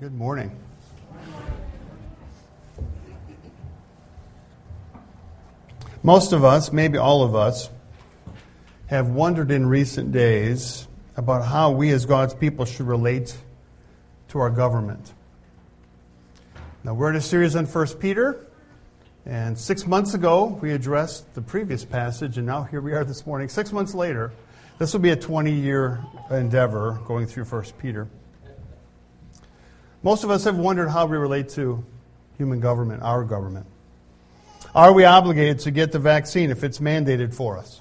Good morning. Most of us, maybe all of us, have wondered in recent days about how we as God's people should relate to our government. Now, we're in a series on 1 Peter, and six months ago we addressed the previous passage, and now here we are this morning, six months later. This will be a 20 year endeavor going through 1 Peter. Most of us have wondered how we relate to human government, our government. Are we obligated to get the vaccine if it's mandated for us?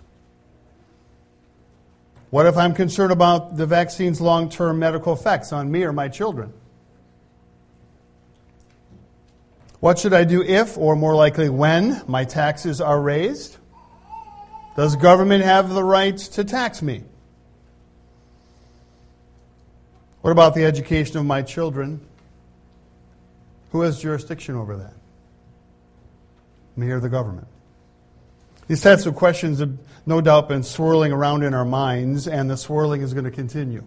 What if I'm concerned about the vaccine's long term medical effects on me or my children? What should I do if, or more likely when, my taxes are raised? Does government have the right to tax me? What about the education of my children? Who has jurisdiction over that? Me or the government? These types of questions have no doubt been swirling around in our minds, and the swirling is going to continue.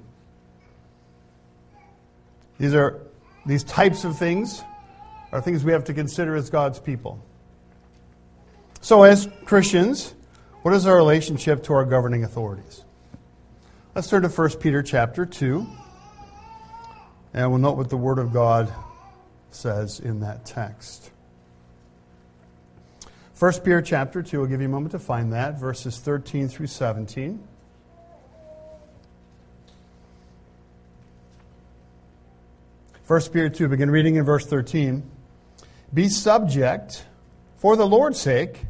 These are these types of things are things we have to consider as God's people. So, as Christians, what is our relationship to our governing authorities? Let's turn to 1 Peter chapter 2, and we'll note what the Word of God says in that text. 1 Peter chapter 2, I'll give you a moment to find that, verses 13 through 17. First Peter 2, begin reading in verse 13. Be subject, for the Lord's sake,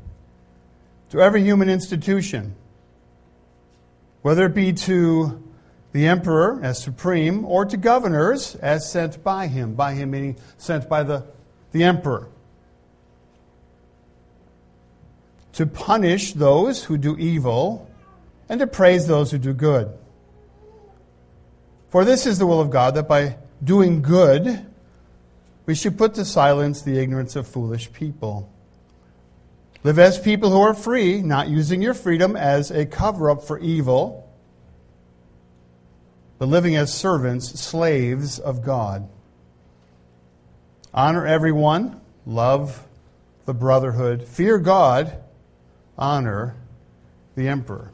to every human institution, whether it be to the emperor as supreme, or to governors as sent by him. By him meaning sent by the, the emperor. To punish those who do evil, and to praise those who do good. For this is the will of God, that by doing good, we should put to silence the ignorance of foolish people. Live as people who are free, not using your freedom as a cover up for evil but living as servants, slaves of God. Honor everyone, love the brotherhood, fear God, honor the emperor.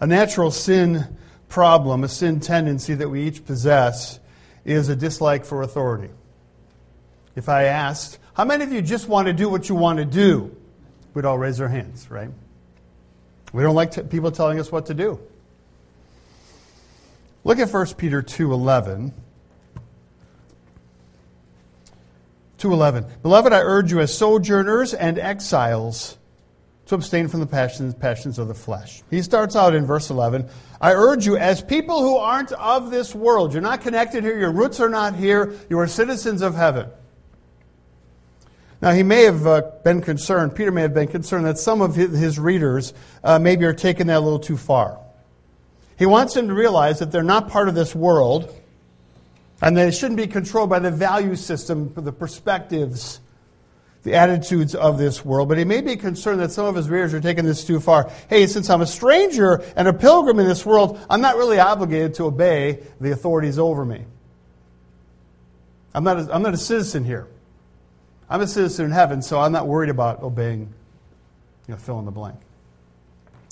A natural sin problem, a sin tendency that we each possess, is a dislike for authority. If I asked, how many of you just want to do what you want to do? We'd all raise our hands, right? We don't like t- people telling us what to do. Look at 1 Peter 2:11. 2:11. Beloved, I urge you as sojourners and exiles to abstain from the passions, passions of the flesh. He starts out in verse 11. I urge you as people who aren't of this world. You're not connected here. Your roots are not here. You are citizens of heaven. Now, he may have uh, been concerned, Peter may have been concerned that some of his readers uh, maybe are taking that a little too far. He wants them to realize that they're not part of this world and they shouldn't be controlled by the value system, the perspectives, the attitudes of this world. But he may be concerned that some of his readers are taking this too far. Hey, since I'm a stranger and a pilgrim in this world, I'm not really obligated to obey the authorities over me. I'm not a, I'm not a citizen here. I'm a citizen in heaven, so I'm not worried about obeying, you know, fill in the blank.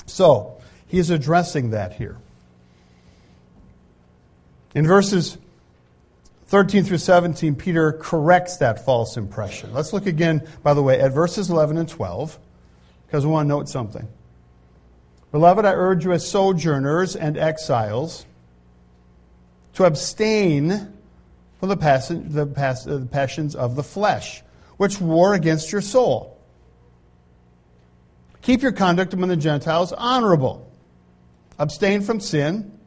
So, he's addressing that here. In verses 13 through 17, Peter corrects that false impression. Let's look again, by the way, at verses 11 and 12, because we want to note something. Beloved, I urge you as sojourners and exiles to abstain from the, the passions of the flesh, which war against your soul. Keep your conduct among the Gentiles honorable. Abstain from sin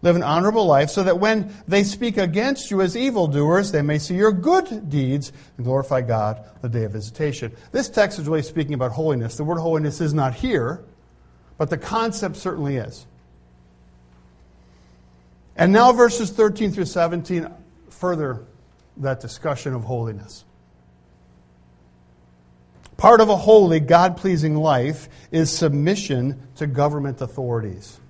Live an honorable life so that when they speak against you as evildoers, they may see your good deeds and glorify God the day of visitation. This text is really speaking about holiness. The word holiness is not here, but the concept certainly is. And now, verses 13 through 17 further that discussion of holiness. Part of a holy, God pleasing life is submission to government authorities.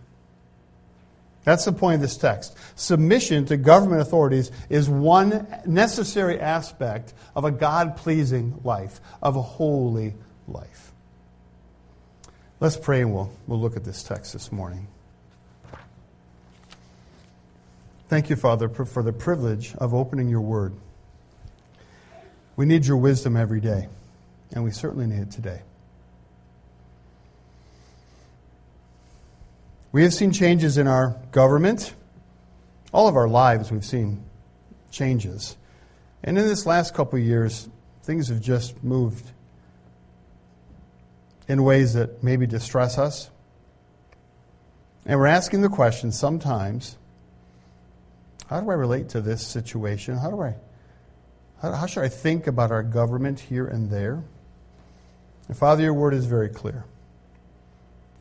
That's the point of this text. Submission to government authorities is one necessary aspect of a God pleasing life, of a holy life. Let's pray and we'll, we'll look at this text this morning. Thank you, Father, for the privilege of opening your word. We need your wisdom every day, and we certainly need it today. We have seen changes in our government. All of our lives, we've seen changes. And in this last couple years, things have just moved in ways that maybe distress us. And we're asking the question sometimes how do I relate to this situation? How do I how, how should I think about our government here and there? And Father, your word is very clear.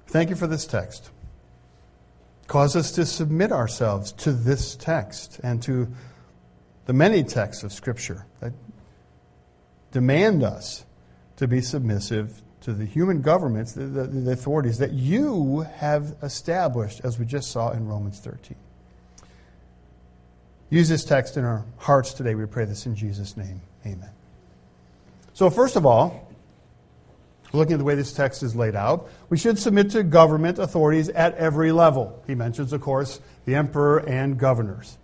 Thank you for this text. Cause us to submit ourselves to this text and to the many texts of Scripture that demand us to be submissive to the human governments, the, the, the, authorities that you have established, as we just saw in Romans 13. Use this text in our hearts today. We pray this in Jesus' name. Amen. So, first of all, Looking at the way this text is laid out, we should submit to government authorities at every level. He mentions, of course, the emperor and governors.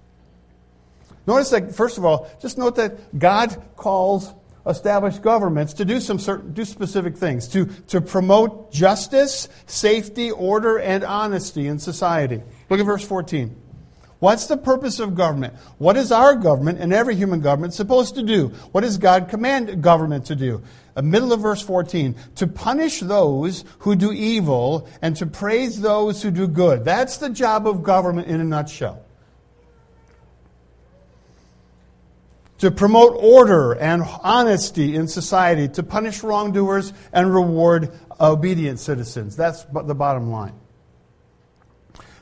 Notice that, first of all, just note that God calls established governments to do some certain, do specific things, to, to promote justice, safety, order, and honesty in society. Look at verse 14. What's the purpose of government? What is our government and every human government supposed to do? What does God command government to do? Middle of verse 14, to punish those who do evil and to praise those who do good. That's the job of government in a nutshell. To promote order and honesty in society, to punish wrongdoers and reward obedient citizens. That's the bottom line.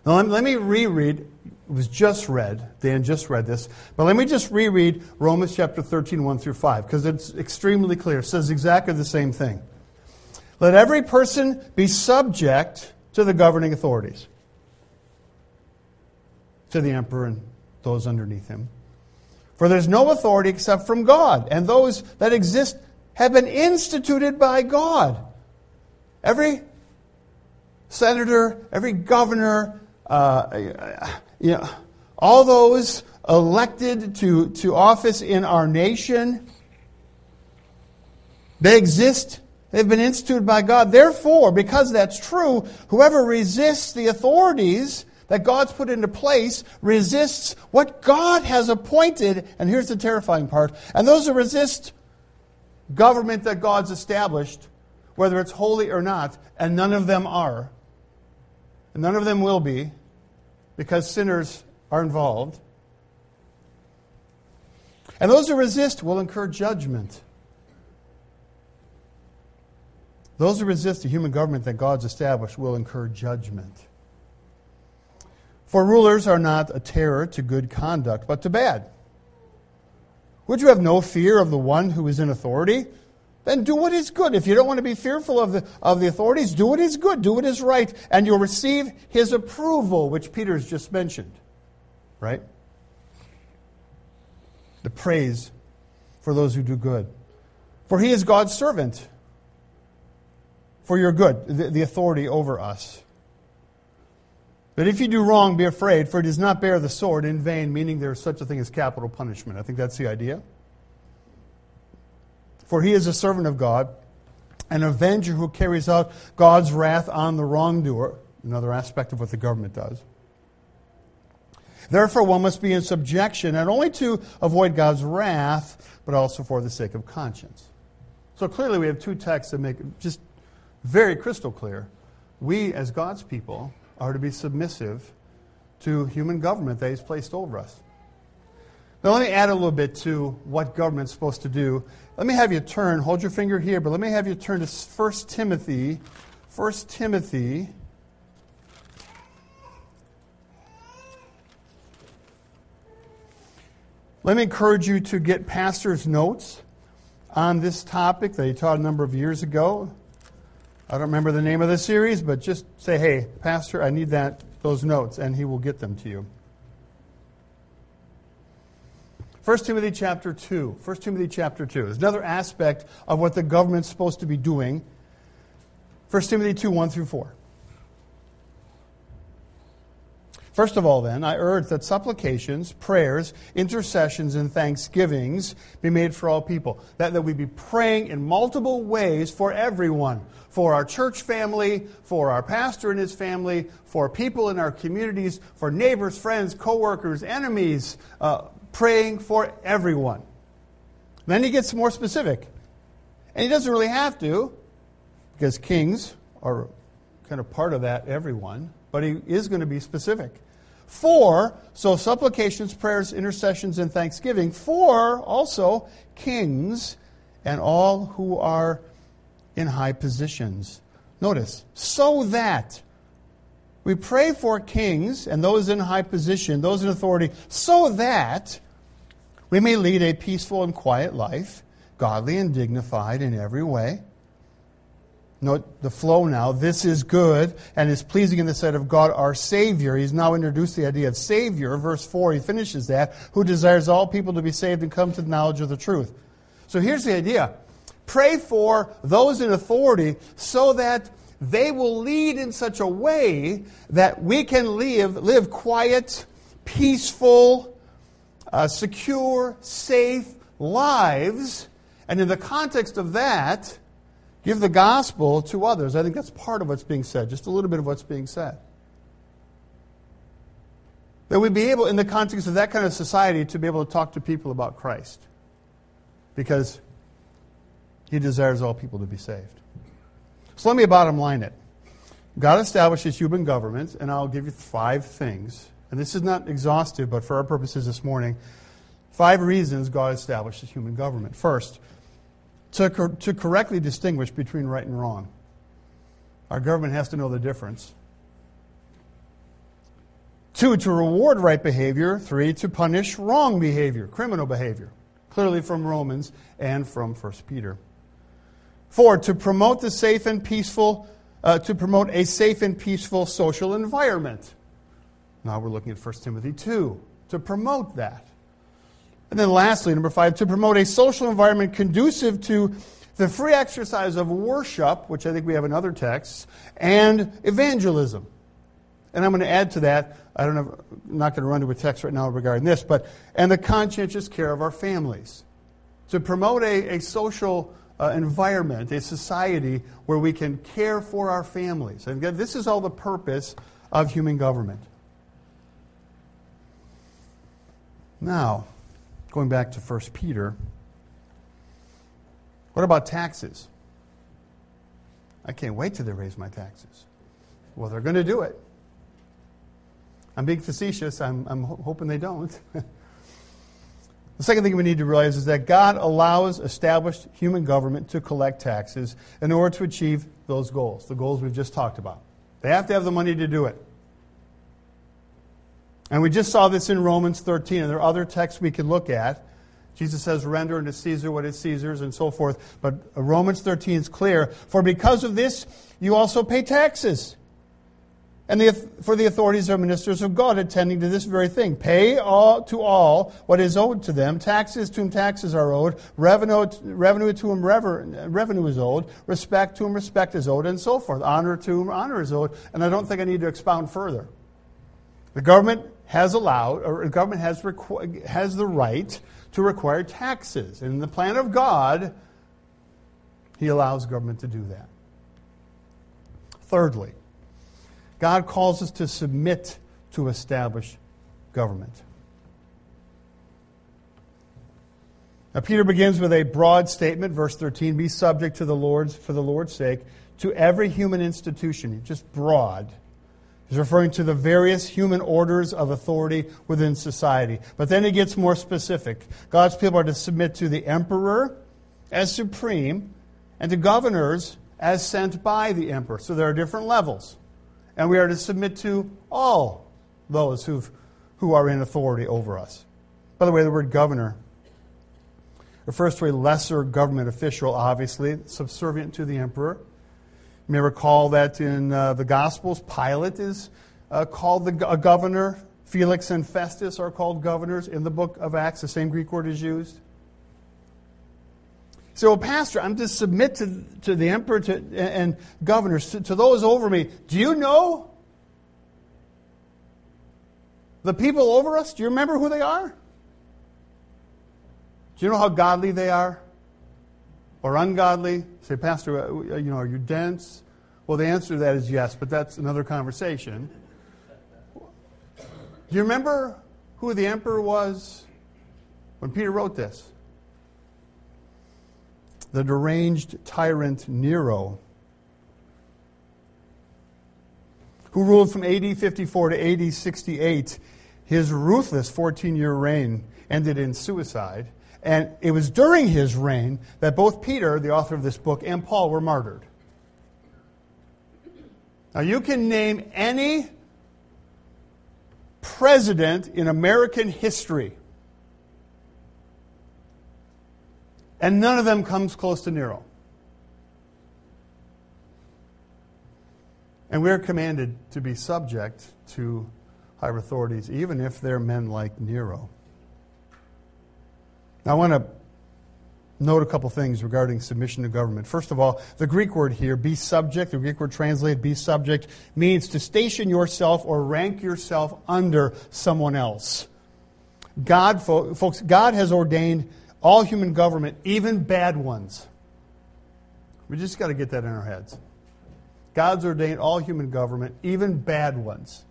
Now, let me reread it was just read. Dan just read this. But let me just reread Romans chapter 13, 1 through 5, because it's extremely clear. It says exactly the same thing. Let every person be subject to the governing authorities, to the emperor and those underneath him. For there's no authority except from God, and those that exist have been instituted by God. Every senator, every governor, uh, you know, all those elected to, to office in our nation, they exist. They've been instituted by God. Therefore, because that's true, whoever resists the authorities that God's put into place resists what God has appointed. And here's the terrifying part. And those who resist government that God's established, whether it's holy or not, and none of them are, and none of them will be, because sinners are involved. And those who resist will incur judgment. Those who resist the human government that God's established will incur judgment. For rulers are not a terror to good conduct, but to bad. Would you have no fear of the one who is in authority? Then do what is good. If you don't want to be fearful of the, of the authorities, do what is good, do what is right, and you'll receive his approval, which Peter's just mentioned. Right? The praise for those who do good. For he is God's servant for your good, the, the authority over us. But if you do wrong, be afraid, for it does not bear the sword in vain, meaning there is such a thing as capital punishment. I think that's the idea. For he is a servant of God, an avenger who carries out God's wrath on the wrongdoer, another aspect of what the government does. Therefore, one must be in subjection, not only to avoid God's wrath, but also for the sake of conscience. So clearly, we have two texts that make it just very crystal clear. We, as God's people, are to be submissive to human government that He's placed over us. Now, let me add a little bit to what government's supposed to do. Let me have you turn, hold your finger here, but let me have you turn to 1 Timothy. 1 Timothy. Let me encourage you to get pastor's notes on this topic that he taught a number of years ago. I don't remember the name of the series, but just say, hey, Pastor, I need that, those notes, and he will get them to you. 1 Timothy chapter 2. 1 Timothy chapter 2. There's another aspect of what the government's supposed to be doing. 1 Timothy 2, 1 through 4. First of all, then, I urge that supplications, prayers, intercessions, and thanksgivings be made for all people. That, that we be praying in multiple ways for everyone for our church family, for our pastor and his family, for people in our communities, for neighbors, friends, coworkers, enemies, uh, praying for everyone. Then he gets more specific. And he doesn't really have to, because kings are kind of part of that everyone but he is going to be specific. For, so supplications, prayers, intercessions, and thanksgiving, for also kings and all who are in high positions. Notice, so that we pray for kings and those in high position, those in authority, so that we may lead a peaceful and quiet life, godly and dignified in every way Note the flow now. This is good and is pleasing in the sight of God our Savior. He's now introduced the idea of Savior. Verse 4, he finishes that, who desires all people to be saved and come to the knowledge of the truth. So here's the idea pray for those in authority so that they will lead in such a way that we can live, live quiet, peaceful, uh, secure, safe lives. And in the context of that, Give the gospel to others. I think that's part of what's being said, just a little bit of what's being said. That we be able, in the context of that kind of society, to be able to talk to people about Christ. Because he desires all people to be saved. So let me bottom line it. God establishes human government, and I'll give you five things. And this is not exhaustive, but for our purposes this morning, five reasons God establishes human government. First, to, cor- to correctly distinguish between right and wrong. Our government has to know the difference. Two, to reward right behavior. Three, to punish wrong behavior, criminal behavior. Clearly from Romans and from 1 Peter. Four, to promote the safe and peaceful, uh, to promote a safe and peaceful social environment. Now we're looking at 1 Timothy 2, to promote that. And then lastly, number five, to promote a social environment conducive to the free exercise of worship, which I think we have in other texts, and evangelism. And I'm going to add to that, I don't know, I'm not going to run to a text right now regarding this, but, and the conscientious care of our families. To promote a, a social uh, environment, a society where we can care for our families. And this is all the purpose of human government. Now, Going back to 1 Peter, what about taxes? I can't wait till they raise my taxes. Well, they're going to do it. I'm being facetious. I'm, I'm hoping they don't. the second thing we need to realize is that God allows established human government to collect taxes in order to achieve those goals, the goals we've just talked about. They have to have the money to do it. And we just saw this in Romans 13, and there are other texts we could look at. Jesus says, render unto Caesar what is Caesar's, and so forth. But Romans 13 is clear. For because of this, you also pay taxes. And the, for the authorities are ministers of God attending to this very thing. Pay all, to all what is owed to them. Taxes to whom taxes are owed. Revenue, revenue to whom revenue is owed. Respect to whom respect is owed, and so forth. Honor to whom honor is owed. And I don't think I need to expound further. The government has allowed, or the government has, requ- has the right to require taxes. And in the plan of God, He allows government to do that. Thirdly, God calls us to submit to established government. Now, Peter begins with a broad statement, verse 13 be subject to the Lord's, for the Lord's sake, to every human institution, just broad He's referring to the various human orders of authority within society. But then it gets more specific. God's people are to submit to the emperor as supreme and to governors as sent by the emperor. So there are different levels. And we are to submit to all those who've, who are in authority over us. By the way, the word governor refers to a lesser government official, obviously, subservient to the emperor You may recall that in uh, the Gospels, Pilate is uh, called the, a governor. Felix and Festus are called governors. In the book of Acts, the same Greek word is used. So, well, Pastor, I'm to submit to, to the emperor to, and governors, to, to those over me. Do you know the people over us? Do you remember who they are? Do you know how godly they are? Or ungodly? Say, Pastor, uh, you know, are you dense? Well, the answer to that is yes, but that's another conversation. Do you remember who the emperor was when Peter wrote this? The deranged tyrant Nero, who ruled from AD 54 to AD 68. His ruthless 14 year reign ended in suicide. And it was during his reign that both Peter, the author of this book, and Paul were martyred. Now, you can name any president in American history, and none of them comes close to Nero. And we're commanded to be subject to higher authorities, even if they're men like Nero. Now, I want to note a couple things regarding submission to government. First of all, the Greek word here, be subject, the Greek word translated be subject, means to station yourself or rank yourself under someone else. God, folks, God has ordained all human government, even bad ones. We just got to get that in our heads. God's ordained all human government, even bad ones.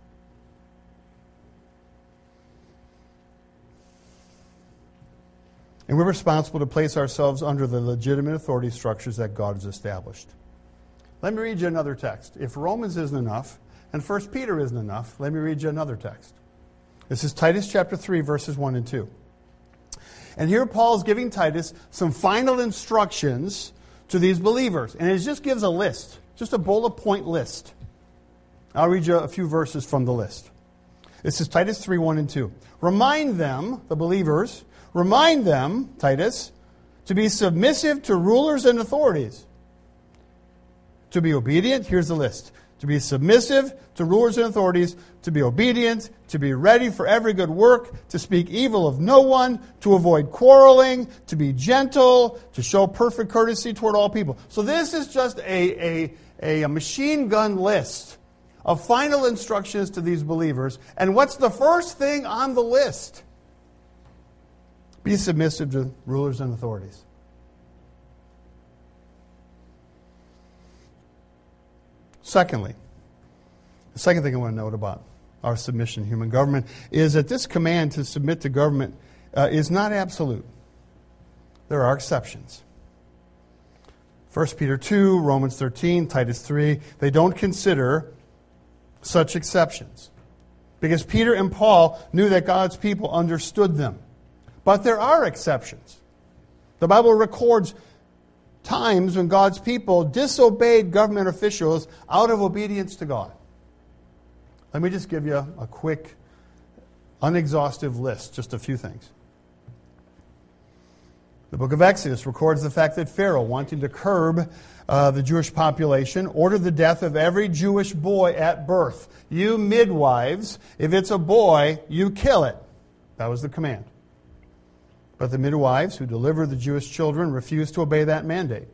And we're responsible to place ourselves under the legitimate authority structures that God has established. Let me read you another text. If Romans isn't enough, and 1 Peter isn't enough, let me read you another text. This is Titus chapter 3, verses 1 and 2. And here Paul is giving Titus some final instructions to these believers. And it just gives a list, just a bullet point list. I'll read you a few verses from the list. This is Titus 3, 1 and 2. Remind them, the believers, Remind them, Titus, to be submissive to rulers and authorities. To be obedient, here's the list. To be submissive to rulers and authorities, to be obedient, to be ready for every good work, to speak evil of no one, to avoid quarreling, to be gentle, to show perfect courtesy toward all people. So this is just a, a, a machine gun list of final instructions to these believers. And what's the first thing on the list? Be submissive to rulers and authorities. Secondly, the second thing I want to note about our submission to human government is that this command to submit to government uh, is not absolute. There are exceptions. 1 Peter 2, Romans 13, Titus 3, they don't consider such exceptions. Because Peter and Paul knew that God's people understood them. But there are exceptions. The Bible records times when God's people disobeyed government officials out of obedience to God. Let me just give you a quick, unexhaustive list, just a few things. The book of Exodus records the fact that Pharaoh, wanting to curb uh, the Jewish population, ordered the death of every Jewish boy at birth. You midwives, if it's a boy, you kill it. That was the command. But the midwives who delivered the Jewish children refused to obey that mandate.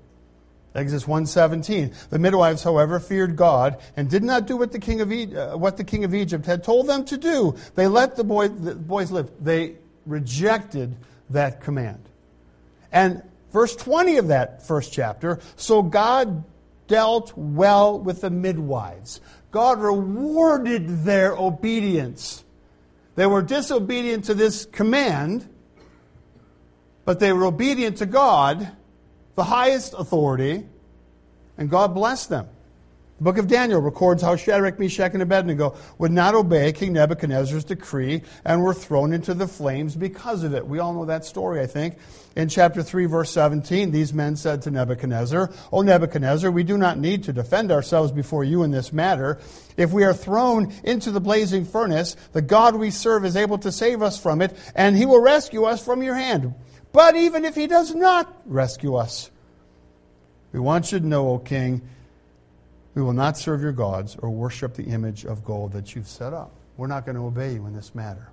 Exodus 1:17. The midwives, however, feared God and did not do what the king of e- uh, what the king of Egypt had told them to do. They let the, boy, the boys live. They rejected that command. And verse 20 of that first chapter, so God dealt well with the midwives. God rewarded their obedience. They were disobedient to this command, but they were obedient to God, the highest authority, and God blessed them. The book of Daniel records how Shadrach, Meshach, and Abednego would not obey King Nebuchadnezzar's decree and were thrown into the flames because of it. We all know that story, I think. In chapter 3, verse 17, these men said to Nebuchadnezzar, O Nebuchadnezzar, we do not need to defend ourselves before you in this matter. If we are thrown into the blazing furnace, the God we serve is able to save us from it, and he will rescue us from your hand. But even if he does not rescue us, we want you to know, O king, We will not serve your gods or worship the image of gold that you've set up. We're not going to obey you in this matter.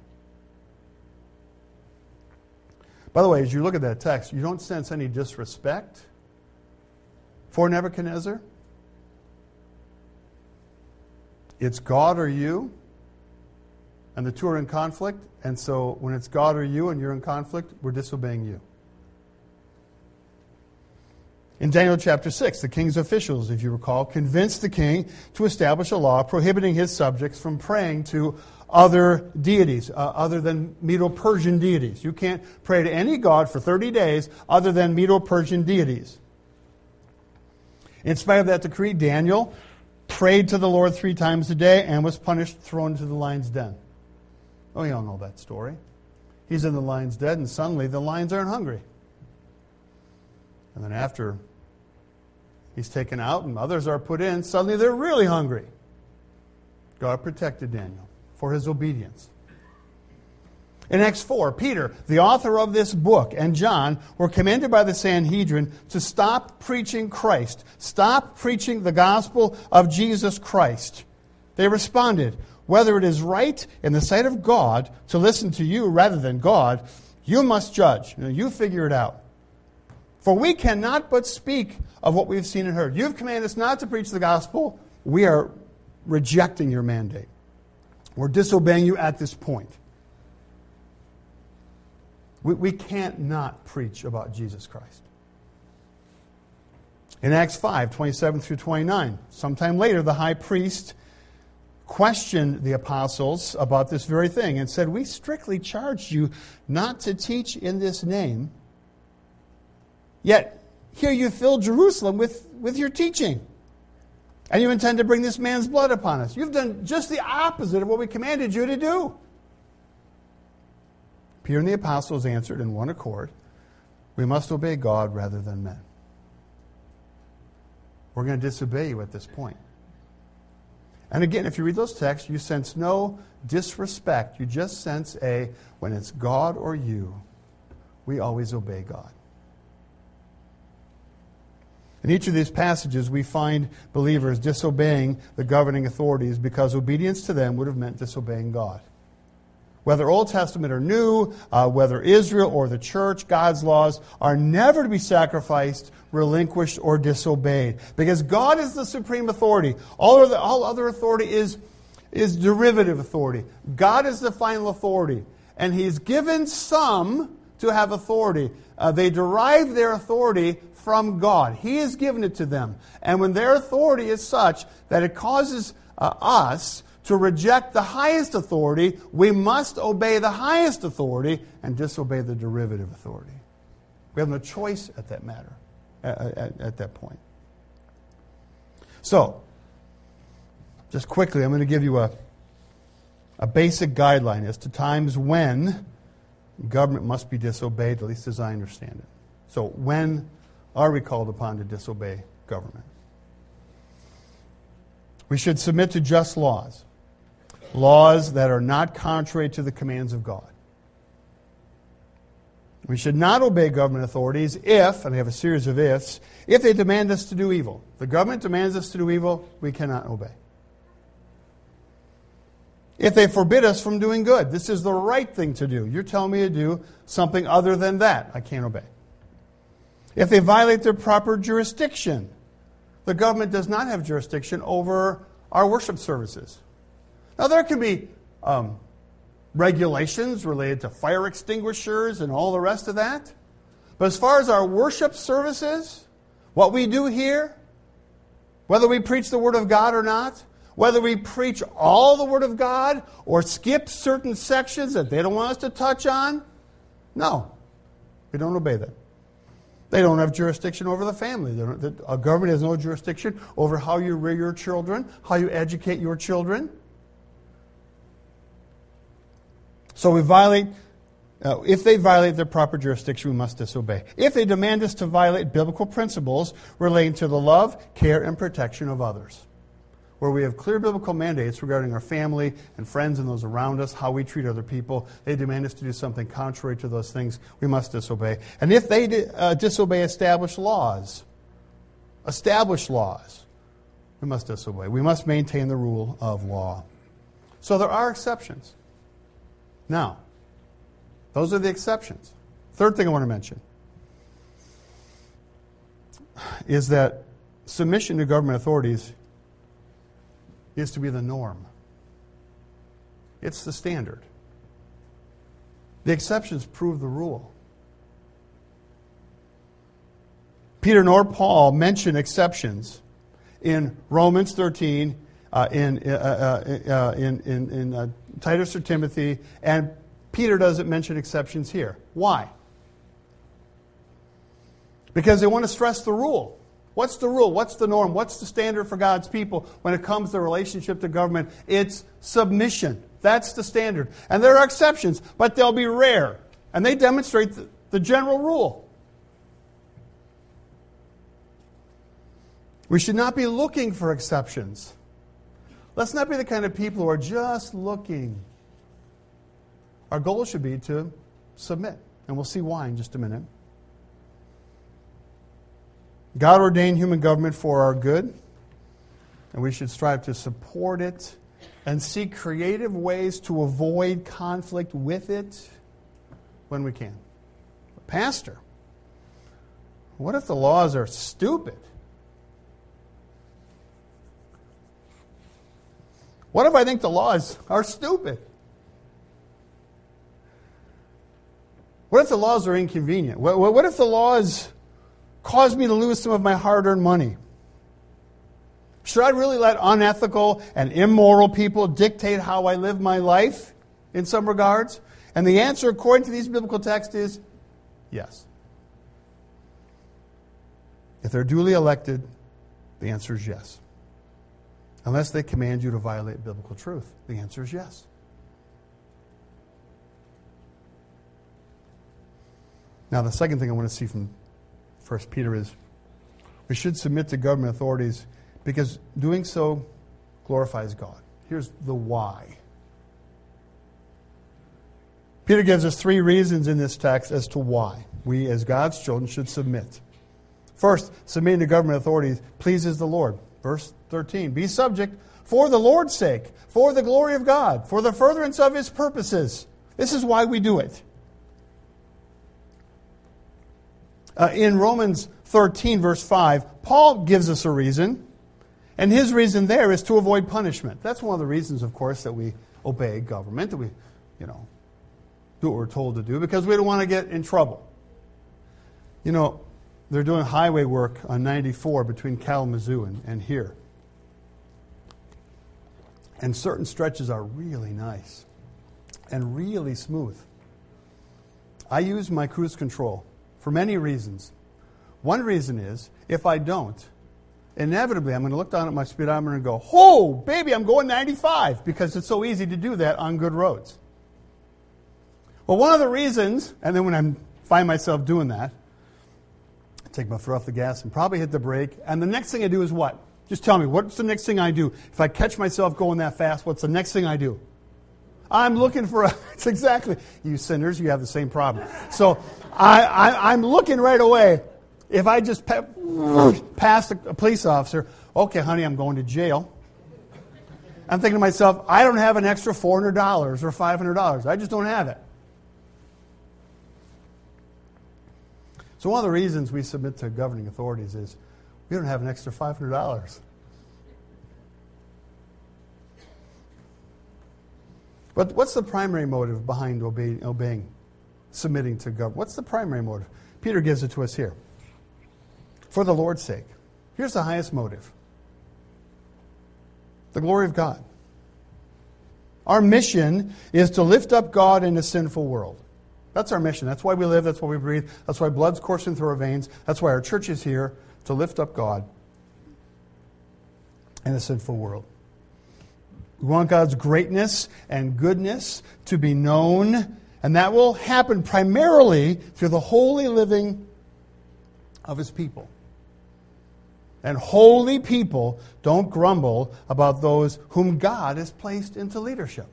By the way, as you look at that text, you don't sense any disrespect for Nebuchadnezzar. It's God or you, and the two are in conflict. And so when it's God or you and you're in conflict, we're disobeying you. In Daniel chapter 6, the king's officials, if you recall, convinced the king to establish a law prohibiting his subjects from praying to other deities, uh, other than Medo Persian deities. You can't pray to any god for 30 days other than Medo Persian deities. In spite of that decree, Daniel prayed to the Lord three times a day and was punished, thrown into the lion's den. Oh, you all know that story. He's in the lion's den, and suddenly the lions aren't hungry. And then after he's taken out and others are put in, suddenly they're really hungry. God protected Daniel for his obedience. In Acts 4, Peter, the author of this book, and John were commanded by the Sanhedrin to stop preaching Christ, stop preaching the gospel of Jesus Christ. They responded, Whether it is right in the sight of God to listen to you rather than God, you must judge. You, know, you figure it out. For we cannot but speak of what we've seen and heard. You've commanded us not to preach the gospel. We are rejecting your mandate. We're disobeying you at this point. We, we can't not preach about Jesus Christ. In Acts 5, 27 through 29, sometime later, the high priest questioned the apostles about this very thing and said, We strictly charged you not to teach in this name, yet here you fill Jerusalem with, with your teaching. And you intend to bring this man's blood upon us. You've done just the opposite of what we commanded you to do. Peter and the apostles answered in one accord We must obey God rather than men. We're going to disobey you at this point. And again, if you read those texts, you sense no disrespect. You just sense a, when it's God or you, we always obey God. In each of these passages, we find believers disobeying the governing authorities because obedience to them would have meant disobeying God. Whether Old Testament or New, uh, whether Israel or the church, God's laws are never to be sacrificed, relinquished, or disobeyed. Because God is the supreme authority. All other, all other authority is, is derivative authority. God is the final authority. And He's given some to have authority. Uh, they derive their authority from God. He has given it to them. And when their authority is such that it causes uh, us to reject the highest authority, we must obey the highest authority and disobey the derivative authority. We have no choice at that matter, at, at, at that point. So, just quickly, I'm going to give you a, a basic guideline as to times when government must be disobeyed, at least as I understand it. So, when are we called upon to disobey government? We should submit to just laws, laws that are not contrary to the commands of God. We should not obey government authorities if, and I have a series of ifs, if they demand us to do evil. The government demands us to do evil, we cannot obey. If they forbid us from doing good, this is the right thing to do. You're telling me to do something other than that, I can't obey if they violate their proper jurisdiction. The government does not have jurisdiction over our worship services. Now, there can be um, regulations related to fire extinguishers and all the rest of that. But as far as our worship services, what we do here, whether we preach the Word of God or not, whether we preach all the Word of God or skip certain sections that they don't want us to touch on, no, we don't obey them. They don't have jurisdiction over the family. A government has no jurisdiction over how you rear your children, how you educate your children. So we violate, uh, if they violate their proper jurisdiction, we must disobey. If they demand us to violate biblical principles relating to the love, care, and protection of others where we have clear biblical mandates regarding our family and friends and those around us, how we treat other people. They demand us to do something contrary to those things, we must disobey. And if they uh, disobey established laws, established laws, We must disobey. We must maintain the rule of law. So there are exceptions. Now, those are the exceptions. Third thing I want to mention is that submission to government authorities is to be the norm. It's the standard. The exceptions prove the rule. Peter nor Paul mention exceptions in Romans 13, uh, in, uh, uh, uh in, in, in uh, Titus or Timothy, and Peter doesn't mention exceptions here. Why? Because they want to stress the rule. What's the rule? What's the norm? What's the standard for God's people when it comes to relationship to government? It's submission. That's the standard. And there are exceptions, but they'll be rare. And they demonstrate the, general rule. We should not be looking for exceptions. Let's not be the kind of people who are just looking. Our goal should be to submit. And we'll see why in just a minute. God ordained human government for our good, and we should strive to support it and seek creative ways to avoid conflict with it when we can. Pastor, what if the laws are stupid? What if I think the laws are stupid? What if the laws are inconvenient? What, if the laws cause me to lose some of my hard earned money? Should I really let unethical and immoral people dictate how I live my life in some regards? And the answer, according to these biblical texts, is yes. If they're duly elected, the answer is yes. Unless they command you to violate biblical truth, the answer is yes. Now, the second thing I want to see from 1 Peter is we should submit to government authorities because doing so glorifies God. Here's the why. Peter gives us three reasons in this text as to why we, as God's children, should submit. First, submitting to government authorities pleases the Lord. Verse 13 Be subject for the Lord's sake, for the glory of God, for the furtherance of his purposes. This is why we do it. Uh, in Romans 13, verse 5, Paul gives us a reason, and his reason there is to avoid punishment. That's one of the reasons, of course, that we obey government, that we, you know, do what we're told to do, because we don't want to get in trouble. You know, they're doing highway work on 94 between Kalamazoo and, and here. And certain stretches are really nice and really smooth. I use my cruise control for many reasons. One reason is if I don't, inevitably I'm going to look down at my speedometer and go, "Oh, baby, I'm going 95," because it's so easy to do that on good roads. Well, one of the reasons, and then when I find myself doing that, I take my foot off the gas and probably hit the brake, and the next thing I do is what? Just tell me, what's the next thing I do? If I catch myself going that fast, what's the next thing I do? I'm looking for a. It's exactly. You sinners, you have the same problem. So I, I'm looking right away. If I just pa- pass a police officer, okay, honey, I'm going to jail. I'm thinking to myself, I don't have an extra $400 or $500. I just don't have it. So, one of the reasons we submit to governing authorities is we don't have an extra $500. But what's the primary motive behind obeying, submitting to government? What's the primary motive? Peter gives it to us here. For the Lord's sake. Here's the highest motive the glory of God. Our mission is to lift up God in a sinful world. That's our mission. That's why we live. That's why we breathe. That's why blood's coursing through our veins. That's why our church is here to lift up God in a sinful world. We want God's greatness and goodness to be known, and that will happen primarily through the holy living of His people. And holy people don't grumble about those whom God has placed into leadership.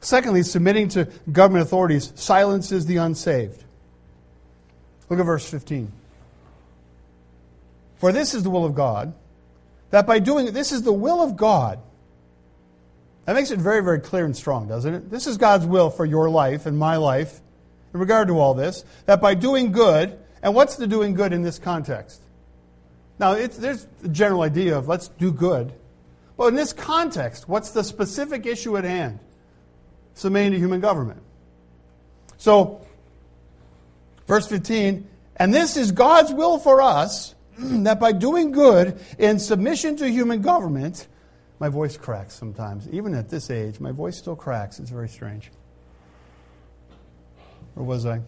Secondly, submitting to government authorities silences the unsaved. Look at verse 15. For this is the will of God, that by doing it, this is the will of God. That makes it very, very clear and strong, doesn't it? This is God's will for your life and my life in regard to all this, that by doing good, and what's the doing good in this context? Now, there's the general idea of let's do good. But in this context, what's the specific issue at hand? Submitting to human government. So, verse 15, and this is God's will for us, that by doing good in submission to human government, my voice cracks sometimes. Even at this age, my voice still cracks. It's very strange. Or was I?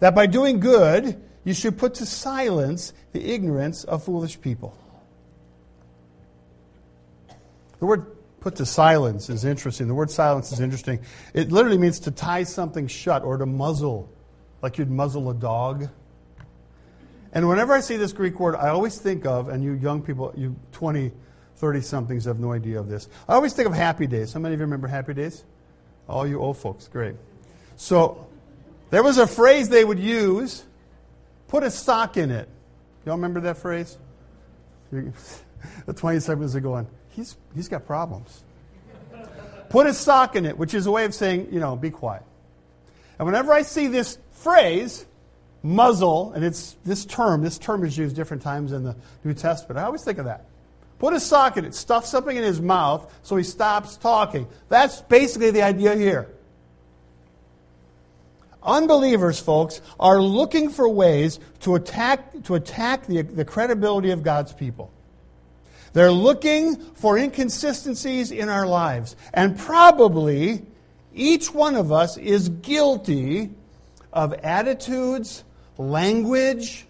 That by doing good, you should put to silence the ignorance of foolish people. The word put to silence is interesting. The word silence is interesting. It literally means to tie something shut or to muzzle, like you'd muzzle a dog. And whenever I see this Greek word, I always think of, and you young people, you 20, 30 somethings have no idea of this. I always think of Happy Days. How many of you remember Happy Days? All you old folks, great. So there was a phrase they would use put a sock in it. Y'all remember that phrase? the 20 seconds are going, he's, he's got problems. Put a sock in it, which is a way of saying, you know, be quiet. And whenever I see this phrase, muzzle, and it's this term, this term is used different times in the New Testament, I always think of that. Put a sock in it, stuff something in his mouth so he stops talking. That's basically the idea here. Unbelievers, folks, are looking for ways to attack, to attack the, the credibility of God's people. They're looking for inconsistencies in our lives. And probably each one of us is guilty of attitudes, language,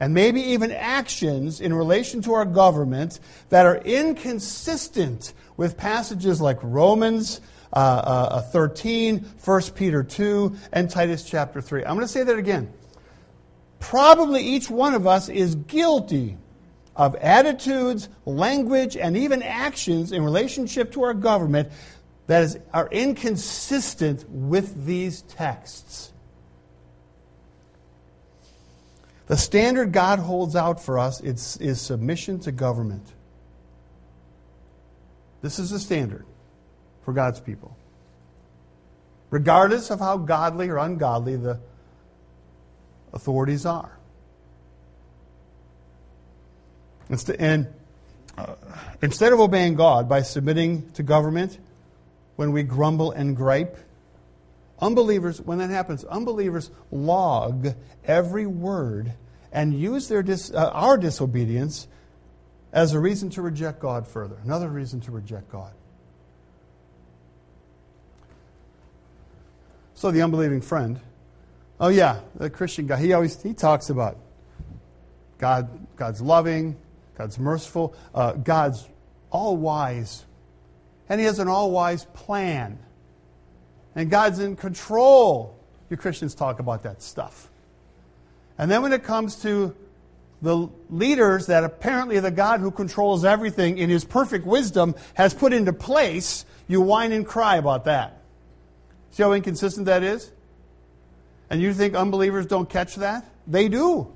and maybe even actions in relation to our government that are inconsistent with passages like Romans uh, uh, 13, 1 Peter 2, and Titus chapter 3. I'm going to say that again. Probably each one of us is guilty of attitudes, language, and even actions in relationship to our government that is, are inconsistent with these texts. The standard God holds out for us is, is submission to government. This is the standard for God's people. Regardless of how godly or ungodly the authorities are. And uh, instead of obeying God by submitting to government when we grumble and gripe, unbelievers, when that happens, unbelievers log every word and use their dis, uh, our disobedience as a reason to reject God further. Another reason to reject God. So the unbelieving friend, oh yeah, the Christian guy, he always he talks about God, God's loving, God's merciful, uh, God's all wise, and He has an all wise plan, and God's in control. You Christians talk about that stuff, and then when it comes to the leaders that apparently the God who controls everything in His perfect wisdom has put into place, you whine and cry about that. See how inconsistent that is? And you think unbelievers don't catch that? They do.